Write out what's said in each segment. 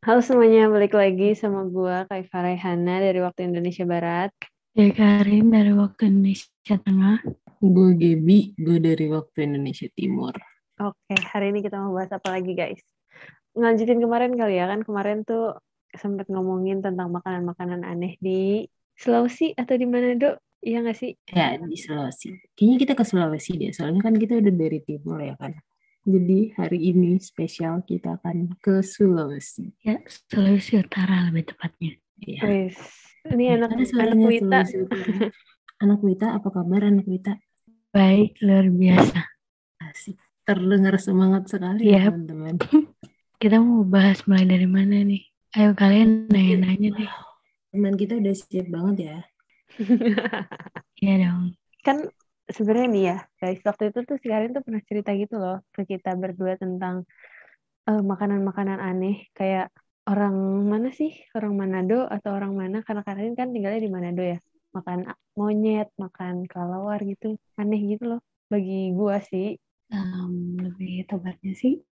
Halo semuanya, balik lagi sama gua Kak Rehana dari waktu Indonesia Barat. Ya Karin dari waktu Indonesia Tengah. Gue Gebi, gue dari waktu Indonesia Timur. Oke, hari ini kita mau bahas apa lagi guys? Ngelanjutin kemarin kali ya, kan kemarin tuh sempat ngomongin tentang makanan-makanan aneh di Sulawesi atau di Manado, iya nggak sih? Ya, di Sulawesi. Kayaknya kita ke Sulawesi deh, soalnya kan kita udah dari timur ya kan. Jadi hari ini spesial kita akan ke Sulawesi. Ya, Sulawesi Utara lebih tepatnya. Iya. Ini anak anak Wita. Anak Wita, apa kabar anak Wita? Baik, luar biasa. Asik. Terdengar semangat sekali Yep. ya teman-teman. Kita mau bahas mulai dari mana nih? Ayo kalian nanya-nanya deh. Teman kita udah siap banget ya. Iya dong. kan sebenarnya nih ya guys waktu itu tuh si Karin tuh pernah cerita gitu loh ke kita berdua tentang eh, makanan-makanan aneh kayak orang mana sih orang Manado atau orang mana karena Karin kan tinggalnya di Manado ya makan monyet makan kelelawar gitu aneh gitu loh bagi gua sih Em, lebih tepatnya sih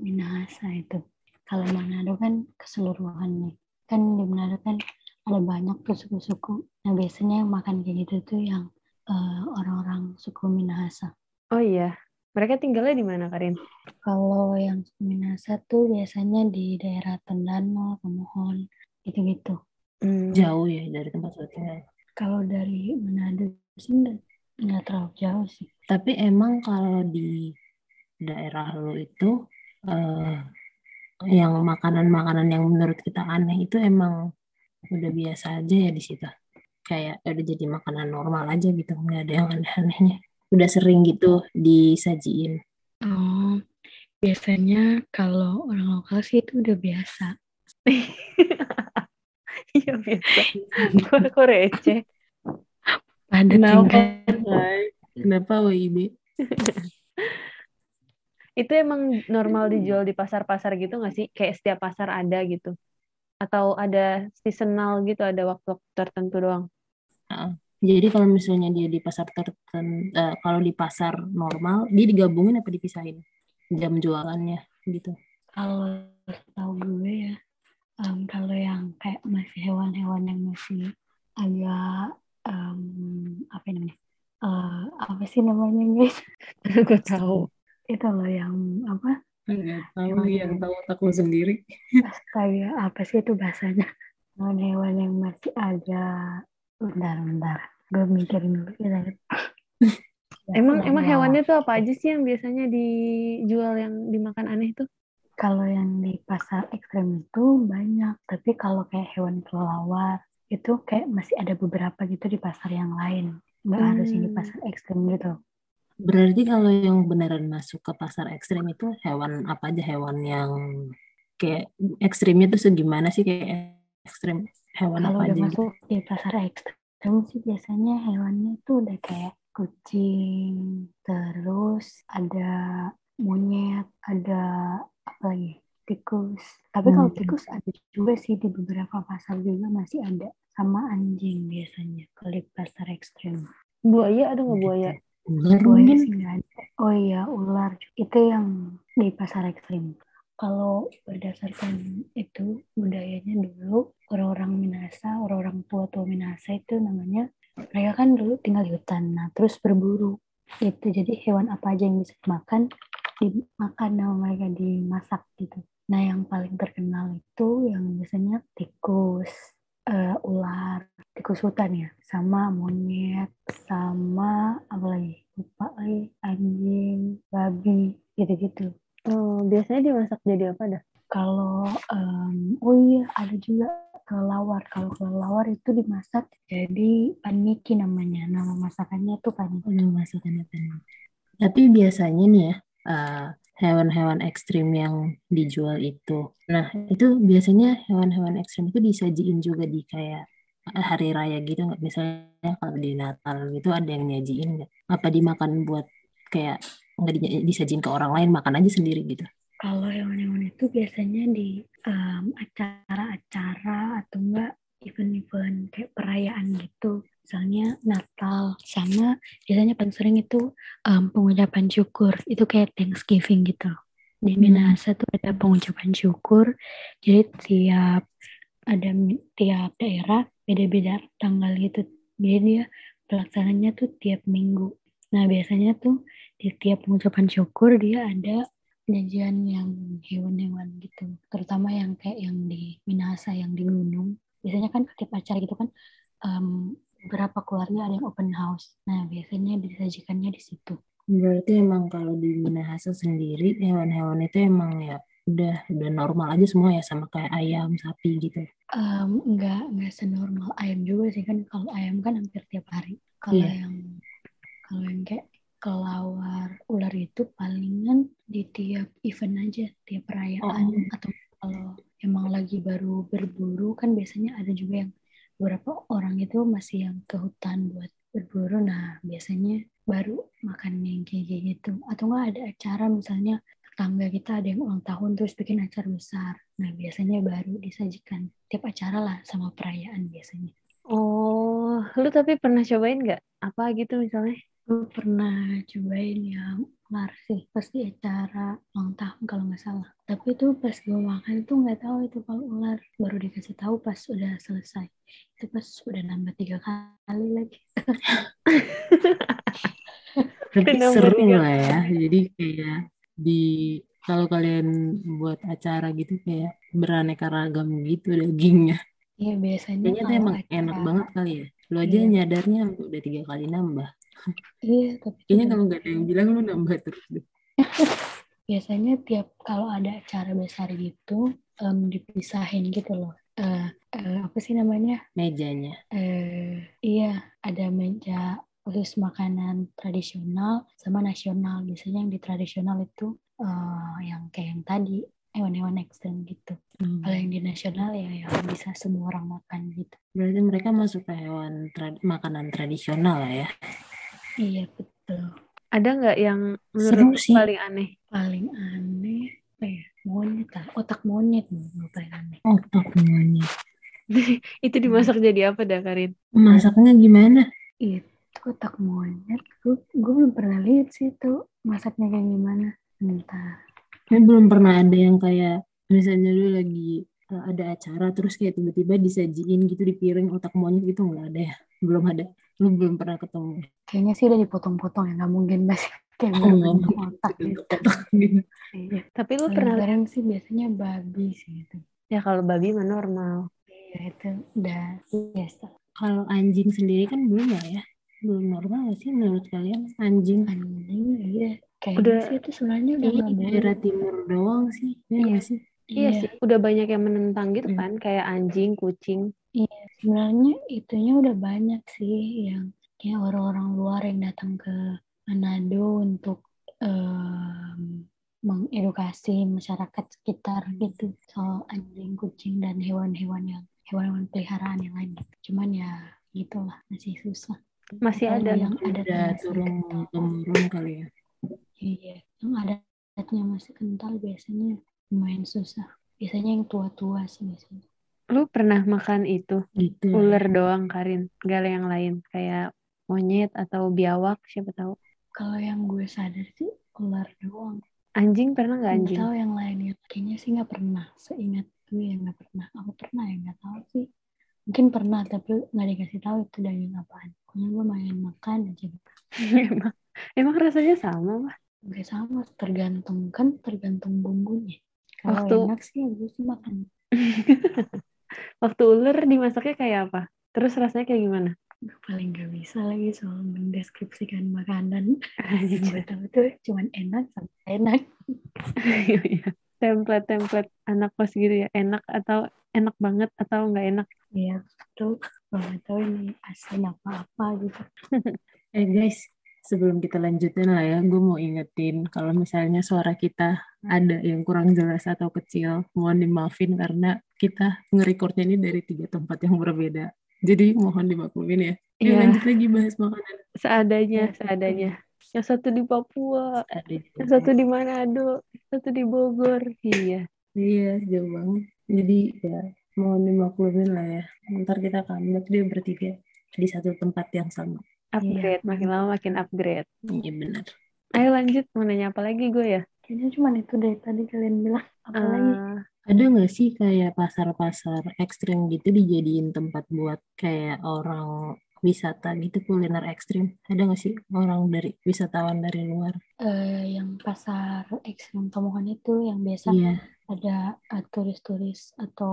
Minahasa itu. Kalau Manado kan keseluruhannya. Kan di Manado kan ada banyak suku-suku. Nah biasanya yang makan kayak gitu tuh yang eh, orang-orang suku Minahasa. oh iya mereka tinggalnya di mana Karin Kalau yang suku Minahasa tuh biasanya di daerah Tondano, Kemohon, gitu-gitu. Hmm, Jauh ya dari tempat tinggal. Kalau dari Manado sih nggak terlalu jauh sih. Tapi emang kalau di daerah lo itu eh, yang makanan-makanan yang menurut kita aneh itu emang udah biasa aja ya di situ. Kayak udah jadi makanan normal aja gitu, nggak ada yang aneh-anehnya. Udah sering gitu disajiin. Oh, biasanya kalau orang lokal sih itu udah biasa. iya biasa kok receh Pada? Kenapa WIB? itu emang normal dijual di pasar-pasar gitu nggak sih? Kayak setiap pasar ada gitu? Atau ada seasonal gitu, ada waktu-waktu tertentu doang? Jadi kalau misalnya dia di pasar tertentu, kalau di pasar normal, dia digabungin apa dipisahin jam jualannya gitu. kalau tahu gue ya, em, kalau yang kayak masih hewan-hewan yang masih agak em, apa namanya? Eh, apa sih namanya guys? Gue tahu. Itu loh yang apa? Enggak tahu yang tahu otak lo sendiri. Astaga, apa sih itu bahasanya? Hewan-hewan yang masih agak bentar-bentar. Gue mikirin dulu ya. Emang emang hewannya tuh apa aja sih yang biasanya dijual yang dimakan aneh tuh? Kalau yang di pasar ekstrem itu banyak, tapi kalau kayak hewan kelelawar itu kayak masih ada beberapa gitu di pasar yang lain. Nggak Hmm. harus yang di pasar ekstrem gitu. Berarti kalau yang beneran masuk ke pasar ekstrem itu hewan apa aja hewan yang kayak ekstrimnya tuh segimana sih kayak ekstrim hewan Kalau apa udah aja gitu? masuk di pasar ekstrem sih biasanya hewannya tuh udah kayak kucing, terus ada monyet, ada apa lagi? Tikus. Tapi kalau Hmm. tikus ada juga sih di beberapa pasar juga masih ada. Sama anjing biasanya kalau di pasar ekstrem. Buaya ada nggak buaya? Ular Buaya mungkin? sih nggak ada. Oh iya, ular. Itu yang di pasar ekstrim. Kalau berdasarkan itu budayanya dulu orang-orang Minasa, orang-orang tua-tua Minasa itu namanya mereka kan dulu tinggal di hutan, nah terus berburu. Itu jadi hewan apa aja yang bisa dimakan, dimakan sama mereka dimasak gitu. Nah yang paling terkenal itu yang biasanya tikus, eh, ular, tikus hutan ya, sama monyet, sama apa lagi? Lupa lagi, anjing, babi, gitu-gitu. Oh, biasanya dimasak jadi apa dah? Kalau, em, oh iya ada juga kelelawar. Kalau kelelawar itu dimasak jadi paniki namanya. Nama masakannya tuh paniki. Udah masakan apa nih? Tapi biasanya nih ya, eh, hewan-hewan ekstrim yang dijual itu. Nah, itu biasanya hewan-hewan ekstrim itu disajiin juga di kayak hari raya gitu nggak? Misalnya kalau di Natal gitu ada yang nyajiin nggak? Apa dimakan buat kayak nggak di- disajiin ke orang lain, makan aja sendiri gitu? Kalau hewan-hewan itu biasanya di em, acara-acara atau enggak event-event kayak perayaan gitu. Misalnya Natal sama biasanya paling sering itu em, pengucapan syukur. Itu kayak Thanksgiving gitu. di Minahasa tuh ada pengucapan syukur. Jadi tiap ada tiap daerah beda-beda tanggal gitu. Jadi dia pelaksananya tuh tiap minggu. Nah biasanya tuh di tiap pengucapan syukur dia ada penyajian yang hewan-hewan gitu. Terutama yang kayak yang di Minahasa yang di gunung. Biasanya kan tiap acara gitu kan em, beberapa keluarga ada yang open house. Nah biasanya disajikannya di situ. Berarti emang kalau di Minahasa sendiri hewan-hewan itu emang ya udah udah normal aja semua ya sama kayak ayam, sapi gitu. Em, nggak nggak senormal ayam juga sih kan kalau ayam kan hampir tiap hari kalau Iya. yang kalau yang kayak kelawar ular itu palingan di tiap event aja tiap perayaan Oh. atau kalau emang lagi baru berburu kan biasanya ada juga yang beberapa orang itu masih yang ke hutan buat berburu nah biasanya baru makan yang kayak gitu atau nggak ada acara misalnya tetangga kita ada yang ulang tahun terus bikin acara besar nah biasanya baru disajikan tiap acara lah sama perayaan biasanya Oh, lu tapi pernah cobain nggak? Apa gitu misalnya? Gue pernah cobain yang ular sih pas di acara ulang tahun kalau nggak salah. Tapi itu pas gue makan itu nggak tahu itu kalau ular baru dikasih tahu pas udah selesai. Itu pas udah nambah tiga kali lagi. Tapi seru lah ya. Jadi kayak di kalau kalian buat acara gitu kayak beraneka ragam gitu dagingnya. Iya biasanya Kayaknya tuh emang acara enak banget kali ya. Lu aja Iya. nyadarnya udah tiga kali nambah. Iya tapi Kayaknya kalau nggak ada yang bilang lu nambah terus deh. biasanya tiap kalau ada acara besar gitu em, dipisahin gitu loh. Eh, eh, apa sih namanya? Mejanya. eh iya ada meja khusus makanan tradisional sama nasional biasanya yang di tradisional itu eh, yang kayak yang tadi hewan-hewan ekstrem gitu Hmm. kalau yang di nasional ya yang bisa semua orang makan gitu Berarti mereka masuk ke hewan tra- makanan tradisional lah ya. Iya betul Ada nggak yang menurut Seru sih. paling aneh? paling aneh apa ya monyet ah otak monyet yang paling aneh Otak monyet. Itu dimasak jadi apa dah, Karin? Masaknya gimana? itu otak monyet gue gue belum pernah lihat sih itu masaknya kayak gimana entah Ini belum pernah ada yang kayak misalnya lu lagi uh, ada acara terus kayak tiba-tiba disajiin gitu di piring otak monyet gitu nggak ada ya? Belum ada. Lu belum pernah ketemu. kayaknya sih udah dipotong-potong ya nggak mungkin masih kayak Oh, otak gitu gitu. Iya. Tapi lu pernah bareng sih biasanya babi sih itu. ya kalau babi mah normal. Iya itu udah biasa. Kalau anjing sendiri kan belum ya ya? Belum normal sih menurut kalian anjing? Anjing iya. Kayaknya Udah- sih itu sebenarnya udah daerah timur doang sih. Ya Iya. nggak sih? Iya sih, udah banyak yang menentang gitu Hmm. kan, kayak anjing, kucing. Sebenarnya itunya udah banyak sih yang kayak orang-orang luar yang datang ke Manado untuk em, mengedukasi masyarakat sekitar gitu soal anjing, kucing dan hewan-hewan yang hewan-hewan peliharaan yang lain. gitu. Cuman ya gitulah masih susah. Masih Apalagi ada. yang masih turun temurun kali ya. Iya, yang adatnya masih kental biasanya lumayan susah. Biasanya yang tua-tua sih biasanya. Lu pernah makan itu, Gitu. ular doang, Karin? Gak ada yang lain, kayak monyet atau biawak, siapa tahu. Kalau yang gue sadar sih ular doang. Anjing pernah nggak anjing? tahu yang lainnya. Kayaknya sih nggak pernah. Seingat gue ya nggak pernah. Apa pernah ya nggak tahu sih. Mungkin pernah tapi nggak dikasih tahu itu daging apaan. Pokoknya gue main makan aja. gitu. emang, emang rasanya sama, mah. Gak sama, tergantung kan tergantung bumbunya. Kalau Waktu- enak sih gue sih makan. Waktu ular dimasaknya kayak apa? Terus rasanya kayak gimana? Paling gak bisa lagi soal mendeskripsikan makanan. Gue tahu tuh cuman enak sama enak. Iya. Template-template anak kos gitu ya, enak atau enak banget atau nggak enak. Iya betul. Gak tahu ini asin apa-apa gitu. Eh guys, sebelum kita lanjutin lah ya, gue mau ingetin kalau misalnya suara kita ada yang kurang jelas atau kecil, mohon dimaafin karena kita nge-recordnya ini dari tiga tempat yang berbeda. Jadi mohon dimaklumin ya. Yuk Iya. lanjut lagi bahas makanan. Seadanya, Iya, seadanya. Yang satu di Papua, Ada yang satu di Manado, satu di Bogor. Iya. Iya, jauh banget. Jadi ya mohon dimaklumin lah ya. Ntar kita comeback dia bertiga di satu tempat yang sama. Upgrade, makin lama makin upgrade. Iya benar. Ayo lanjut, mau nanya apa lagi gue ya? kayaknya cuma itu dari tadi kalian bilang apalagi Eh, Ada nggak sih kayak pasar-pasar ekstrim gitu dijadiin tempat buat kayak orang wisata gitu kuliner ekstrim? Ada nggak sih orang dari wisatawan dari luar? eh, yang pasar ekstrim Tomohon itu yang biasa Iya, ada eh, turis-turis atau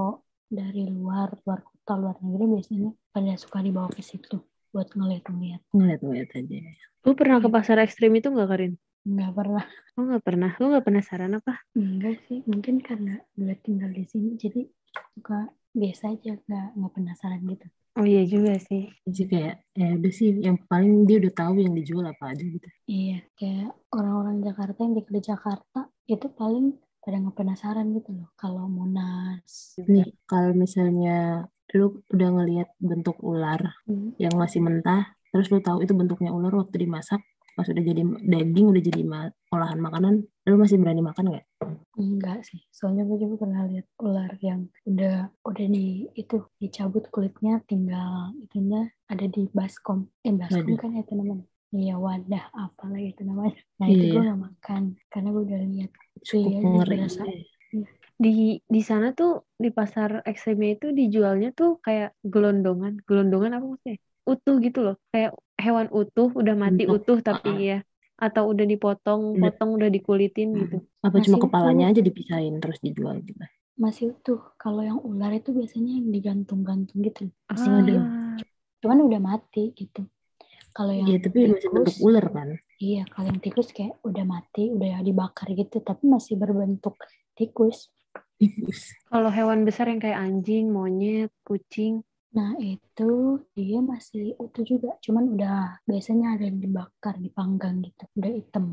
dari luar luar kota luar negeri biasanya pada suka dibawa ke situ buat ngeliat-ngeliat ngeliat-ngeliat aja. lu pernah ke pasar ekstrim itu nggak Karin? nggak pernah Lu nggak pernah? Lu nggak penasaran apa? enggak sih mungkin karena gue tinggal di sini jadi suka biasa aja nggak nggak penasaran gitu Oh iya juga sih. Jadi kayak ya udah sih yang paling dia udah tahu yang dijual apa aja gitu. iya kayak orang-orang Jakarta yang tinggal di Jakarta itu paling pada nggak penasaran gitu loh kalau Monas Nih, kalau misalnya lu udah ngelihat bentuk ular Hmm. yang masih mentah, terus lu tahu itu bentuknya ular waktu dimasak, pas udah jadi daging, udah jadi ma- olahan makanan, lu masih berani makan nggak? Enggak sih, soalnya gue juga pernah lihat ular yang udah udah di itu dicabut kulitnya, tinggal itunya ada di baskom. Eh baskom Waduh. kan itu namanya. Iya wadah apa lagi itu namanya. Nah Iya, itu gue iya. gak makan karena gue udah lihat. Cukup Iya, ngeri. berasa. Di di sana tuh di pasar ekstrimnya itu dijualnya tuh kayak gelondongan. Gelondongan apa maksudnya? Utuh gitu loh. Kayak hewan utuh, udah mati Bentuk, utuh tapi uh-uh. ya atau udah dipotong, Udah. potong udah dikulitin gitu. Apa cuma Masih kepalanya utuh. aja dipisahin terus dijual gitu? Masih utuh. Kalau yang ular itu biasanya yang digantung-gantung gitu. Masih Ah. Cuman udah mati gitu. Kalau yang Iya, tapi masih bentuk tikus, ular kan? iya kalau yang tikus kayak udah mati, udah dibakar gitu, tapi masih berbentuk tikus. Kalau hewan besar yang kayak anjing, monyet, kucing, Nah, itu dia masih utuh juga. Cuman udah biasanya ada yang dibakar, dipanggang gitu. Udah hitam.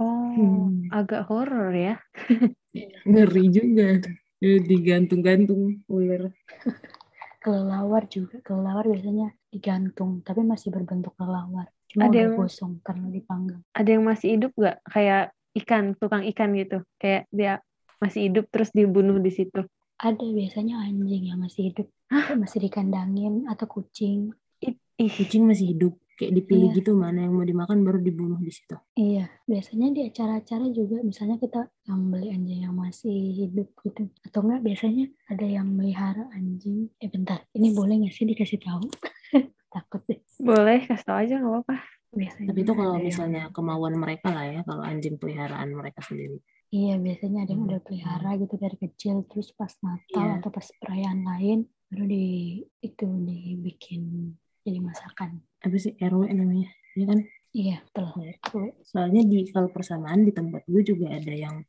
oh, Hmm. agak horor ya. Ngeri juga. Digantung-gantung ular. Kelelawar juga. Kelelawar biasanya digantung, tapi masih berbentuk kelelawar. Cuma Ada yang- gosong karena dipanggang. Ada yang masih hidup nggak? Kayak ikan, tukang ikan gitu. Kayak dia masih hidup terus dibunuh di situ. Ada biasanya anjing yang masih hidup. Kayak masih dikandangin atau kucing. Ih, ih, Kucing masih hidup. Kayak dipilih Iya. gitu mana yang mau dimakan baru dibunuh di situ. Iya, biasanya di acara-acara juga misalnya kita yang beli anjing yang masih hidup gitu. Atau enggak biasanya ada yang melihara anjing. Eh bentar, ini boleh nggak sih dikasih tahu? Takut deh. boleh kasih tau aja nggak apa-apa. Biasanya Tapi itu kalau misalnya kemauan mereka lah ya, kalau anjing peliharaan mereka sendiri. Iya, biasanya ada yang Hmm. udah pelihara gitu dari kecil, terus pas Natal Iya. atau pas perayaan lain baru di itu dibikin jadi masakan. Apa sih RW namanya? Iya kan? Iya, betul. Iya. Soalnya di kalau persamaan di tempat gue juga ada yang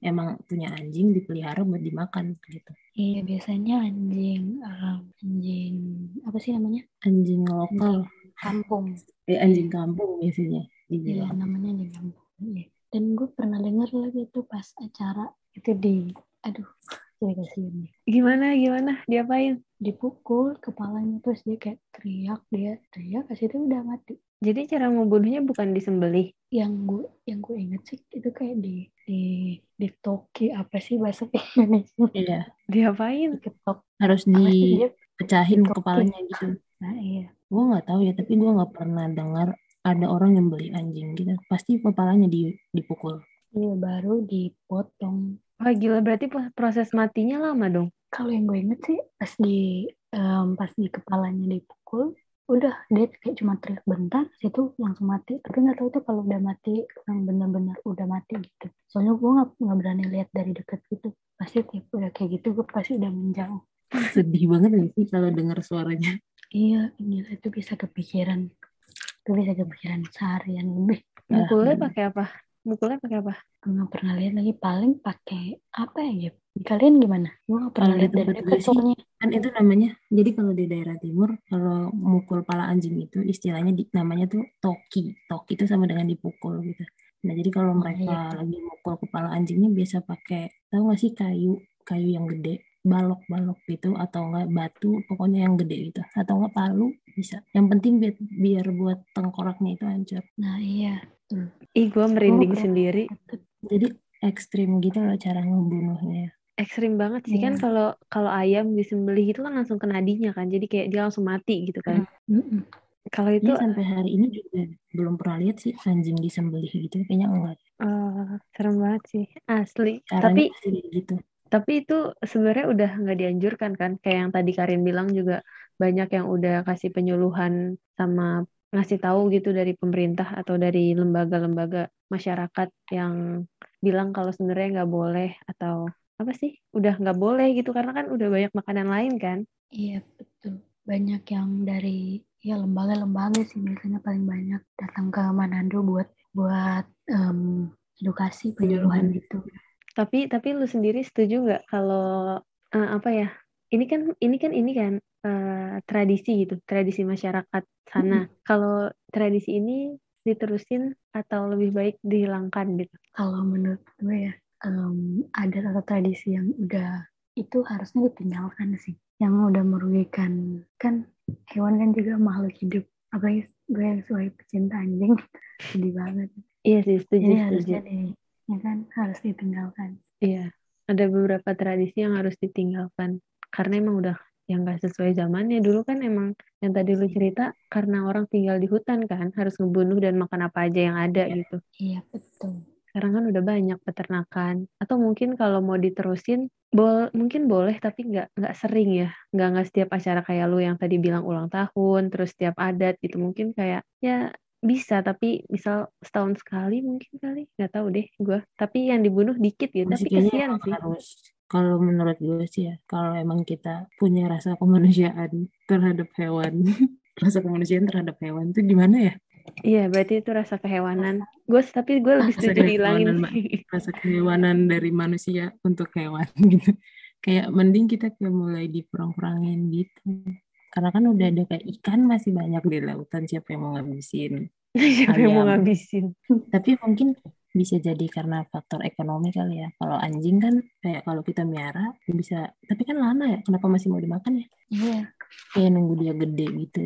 emang punya anjing dipelihara buat dimakan gitu. Iya, biasanya anjing em, anjing apa sih namanya? Anjing lokal, Kampung. eh anjing kampung biasanya Iya, namanya anjing kampung. Iya. Dan gue pernah dengar lagi tuh pas acara itu di aduh, jadi kasihan deh. Gimana, gimana? Diapain? Dipukul kepalanya terus dia kayak teriak, dia teriak kasih itu udah mati. Jadi cara membunuhnya bukan disembelih. yang gue yang gue inget sih itu kayak di di di toki apa sih bahasa Indonesia Iya, Diapain? diketok harus dia dipecahin Ditokin. kepalanya gitu. nah iya Gue nggak tahu ya, tapi gue nggak pernah dengar ada orang yang beli anjing gitu. Pasti kepalanya di, dipukul. iya baru dipotong Wah gila, berarti proses matinya lama dong. kalau yang gue inget sih pas di em, pas di kepalanya dipukul udah dia kayak cuma teriak bentar situ langsung mati tapi nggak tahu tuh kalau udah mati yang benar-benar udah mati gitu soalnya gue nggak nggak berani lihat dari deket gitu pasti tiap udah kayak gitu gue pasti udah menjauh Sedih banget nih sih kalau dengar suaranya. iya gila itu bisa kepikiran itu bisa kepikiran seharian lebih Mukulnya bener. pakai apa? Mukulnya pakai apa? Gue nggak pernah lihat lagi paling pakai apa ya? Kalian gimana? Gue nggak pernah lihat dari dekat gue soalnya. kan itu namanya jadi kalau di daerah timur kalau mukul pala anjing itu istilahnya di, namanya tuh toki toki itu sama dengan dipukul gitu nah jadi kalau Oh, mereka iya. lagi mukul kepala anjingnya biasa pakai tahu gak sih kayu kayu yang gede balok balok gitu atau enggak batu pokoknya yang gede gitu atau enggak palu bisa yang penting biar biar buat tengkoraknya itu hancur Nah iya. Tuh. Ih, gue merinding pernah. sendiri. jadi ekstrim gitu loh cara ngebunuhnya Ekstrim banget sih kan Iya. kalau kalau ayam disembelih itu kan langsung ke nadinya kan. Jadi kayak dia langsung mati gitu kan. Mm-mm. Kalau itu Ini sampai hari ini juga belum pernah lihat sih anjing disembelih gitu. Kayaknya enggak. eh, serem banget sih, asli. Caranya Tapi gitu. Tapi itu sebenarnya udah nggak dianjurkan kan? Kayak yang tadi Karin bilang juga banyak yang udah kasih penyuluhan sama ngasih tahu gitu dari pemerintah atau dari lembaga-lembaga masyarakat yang bilang kalau sebenarnya nggak boleh atau apa sih? Udah nggak boleh gitu karena kan udah banyak makanan lain kan? Iya betul. Banyak yang dari ya lembaga-lembaga sih biasanya paling banyak datang ke Manado buat buat em, edukasi penyuluhan gitu. Tapi tapi lu sendiri setuju nggak kalau eh, apa ya? Ini kan ini kan ini kan eh, tradisi gitu, tradisi masyarakat sana. Kalau tradisi ini diterusin atau lebih baik dihilangkan gitu? Kalau menurut gue ya em, adat atau tradisi yang udah itu harusnya ditinggalkan sih. Yang udah merugikan kan hewan kan juga makhluk hidup. Apalagi gue yang sebagai pecinta anjing sedih banget. Iya sih setuju Jadi setuju. harusnya di ya kan harus ditinggalkan. Iya, ada beberapa tradisi yang harus ditinggalkan karena emang udah yang gak sesuai zamannya. Dulu kan emang yang tadi lu cerita karena orang tinggal di hutan kan harus ngebunuh dan makan apa aja yang ada gitu. Iya betul. Sekarang kan udah banyak peternakan. Atau mungkin kalau mau diterusin, bol mungkin boleh tapi nggak nggak sering ya. Nggak nggak setiap acara kayak lu yang tadi bilang ulang tahun, terus setiap adat gitu. Mungkin kayak ya bisa tapi misal setahun sekali mungkin kali. Nggak tahu deh gue tapi yang dibunuh dikit gitu Masih tapi emang sih. harus kalau menurut gue sih ya kalau emang kita punya rasa kemanusiaan terhadap hewan rasa kemanusiaan terhadap hewan itu gimana ya? Iya, berarti itu rasa kehewanan. Gue tapi gue lebih Rasa setuju dihilangin rasa kehewanan dari manusia untuk hewan gitu. Kayak mending kita kayak mulai dikurang-kurangin gitu karena kan udah ada kayak ikan masih banyak di lautan siapa yang mau ngabisin Siapa yang mau Ayam. ngabisin? tapi mungkin bisa jadi karena faktor ekonomi kali ya kalau anjing kan kayak kalau kita miara bisa tapi kan lama ya kenapa masih mau dimakan ya Iya. kayak nunggu dia gede gitu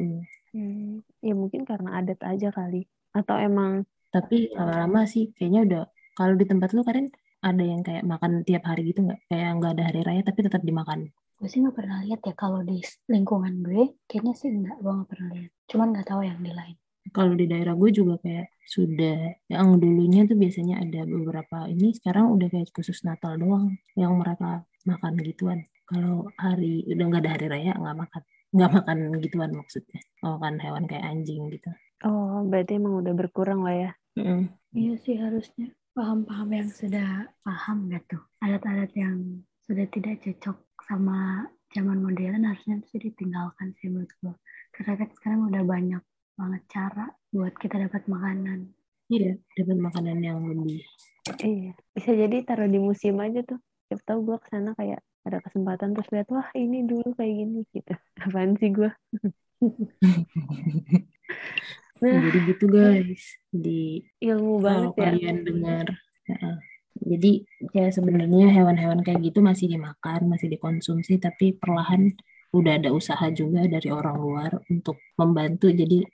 Hmm, ya mungkin karena adat aja kali. Atau emang tapi lama-lama sih kayaknya udah kalau di tempat lu Karen ada yang kayak makan tiap hari gitu nggak kayak nggak ada hari raya tapi tetap dimakan Gue sih nggak pernah lihat ya kalau di lingkungan gue, kayaknya sih nggak, gue nggak pernah lihat. Cuman nggak tahu yang di lain. kalau di daerah gue juga kayak sudah yang dulunya tuh biasanya ada beberapa ini sekarang udah kayak khusus Natal doang yang mereka makan gituan kalau hari udah nggak ada hari raya nggak makan nggak makan gituan maksudnya makan hewan kayak anjing gitu oh berarti emang udah berkurang lah ya. Mm. Iya sih harusnya paham-paham yang sudah paham gak tuh. Adat-adat yang sudah tidak cocok sama zaman modern harusnya bisa ditinggalkan sih menurut gue. Karena kan sekarang udah banyak banget cara buat kita dapat makanan. iya dapat makanan yang lebih Iya, bisa jadi taruh di museum aja tuh. Siapa tahu gue ke sana kayak ada kesempatan terus lihat wah ini dulu kayak gini gitu. Apaan sih gue? Nah, jadi gitu guys di ilmu kalau banget ya. kalian dengar ya, jadi ya sebenarnya hewan-hewan kayak gitu masih dimakan masih dikonsumsi tapi perlahan udah ada usaha juga dari orang luar untuk membantu. Jadi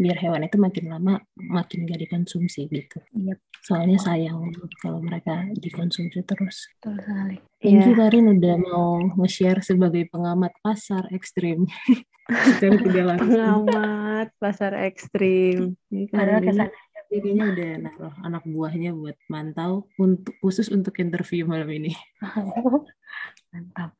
biar hewan itu makin lama makin gak dikonsumsi gitu. Iya, soalnya sayang kalau mereka dikonsumsi terus. Betul sekali. Thank you Iya. Karin udah mau nge-share sebagai pengamat pasar ekstrim. Secara tidak langsung. Pengamat pasar ekstrim. Padahal ini ke sana dia kayaknya udah naruh anak buahnya buat mantau untuk khusus untuk interview malam ini. mantap.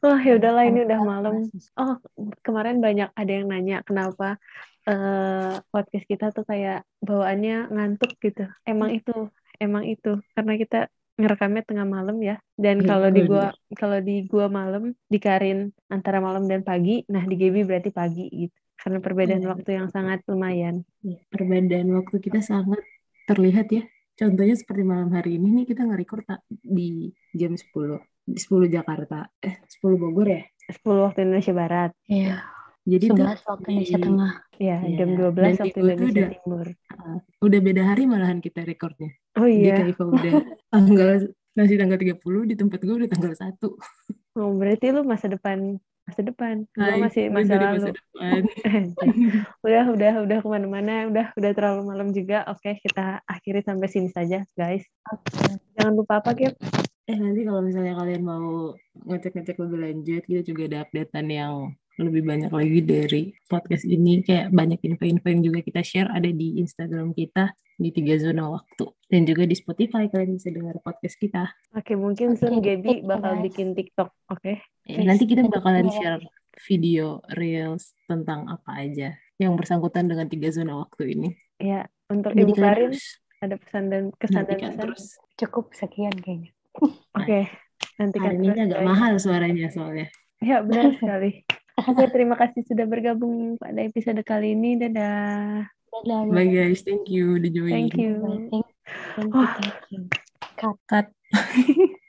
Wah ya udahlah ini udah malam. Oh kemarin banyak ada yang nanya kenapa eh, podcast kita tuh kayak bawaannya ngantuk gitu. Emang itu, emang itu karena kita ngerekamnya tengah malam ya. Dan Iya, kalau di gua kalau di gua malam dikarin antara malam dan pagi. Nah di Gaby berarti pagi gitu. Karena perbedaan Iya, waktu yang sangat lumayan. Ya, perbedaan waktu kita sangat terlihat ya. Contohnya seperti malam hari ini nih kita nge-record tak di jam 10. Di 10 Jakarta. Eh, 10 Bogor ya? 10 waktu Indonesia Barat. Iya, Jadi tuh 11 waktu Indonesia di- Tengah. Ya, Iya, jam 12 dan waktu Indonesia udah- Timur. uh, udah beda hari malahan kita recordnya. Oh Jadi iya. kayak Iva udah tanggal masih tanggal 30 di tempat gue udah tanggal 1. Oh, berarti lu masa depan masa depan. Hai, masih gue masa lalu. masa depan. udah udah udah ke mana-mana udah udah terlalu malam juga oke kita akhiri sampai sini saja guys Oke. jangan lupa apa Gap Eh nanti kalau misalnya kalian mau ngecek-ngecek lebih lanjut, kita juga ada updatean yang lebih banyak lagi dari podcast ini kayak banyak info-info yang juga kita share ada di Instagram kita di tiga zona waktu dan juga di Spotify kalian bisa dengar podcast kita. Oke, mungkin Oke, soon Gaby bakal guys. bikin TikTok, oke? Ya, nanti kita bakalan share video reels tentang apa aja yang bersangkutan dengan tiga zona waktu ini. Ya, untuk Jadi Ibu Karin ada pesan dan kesan dan pesan. terus. Cukup sekian kayaknya. Oke, nantikan Hari ini terus. agak guys. mahal suaranya soalnya. Ya, benar sekali. Oke, terima kasih sudah bergabung pada episode kali ini. Dadah. Dadah, Bye guys, thank you join. Thank you. Thank, thank you, thank you. Cut. Cut.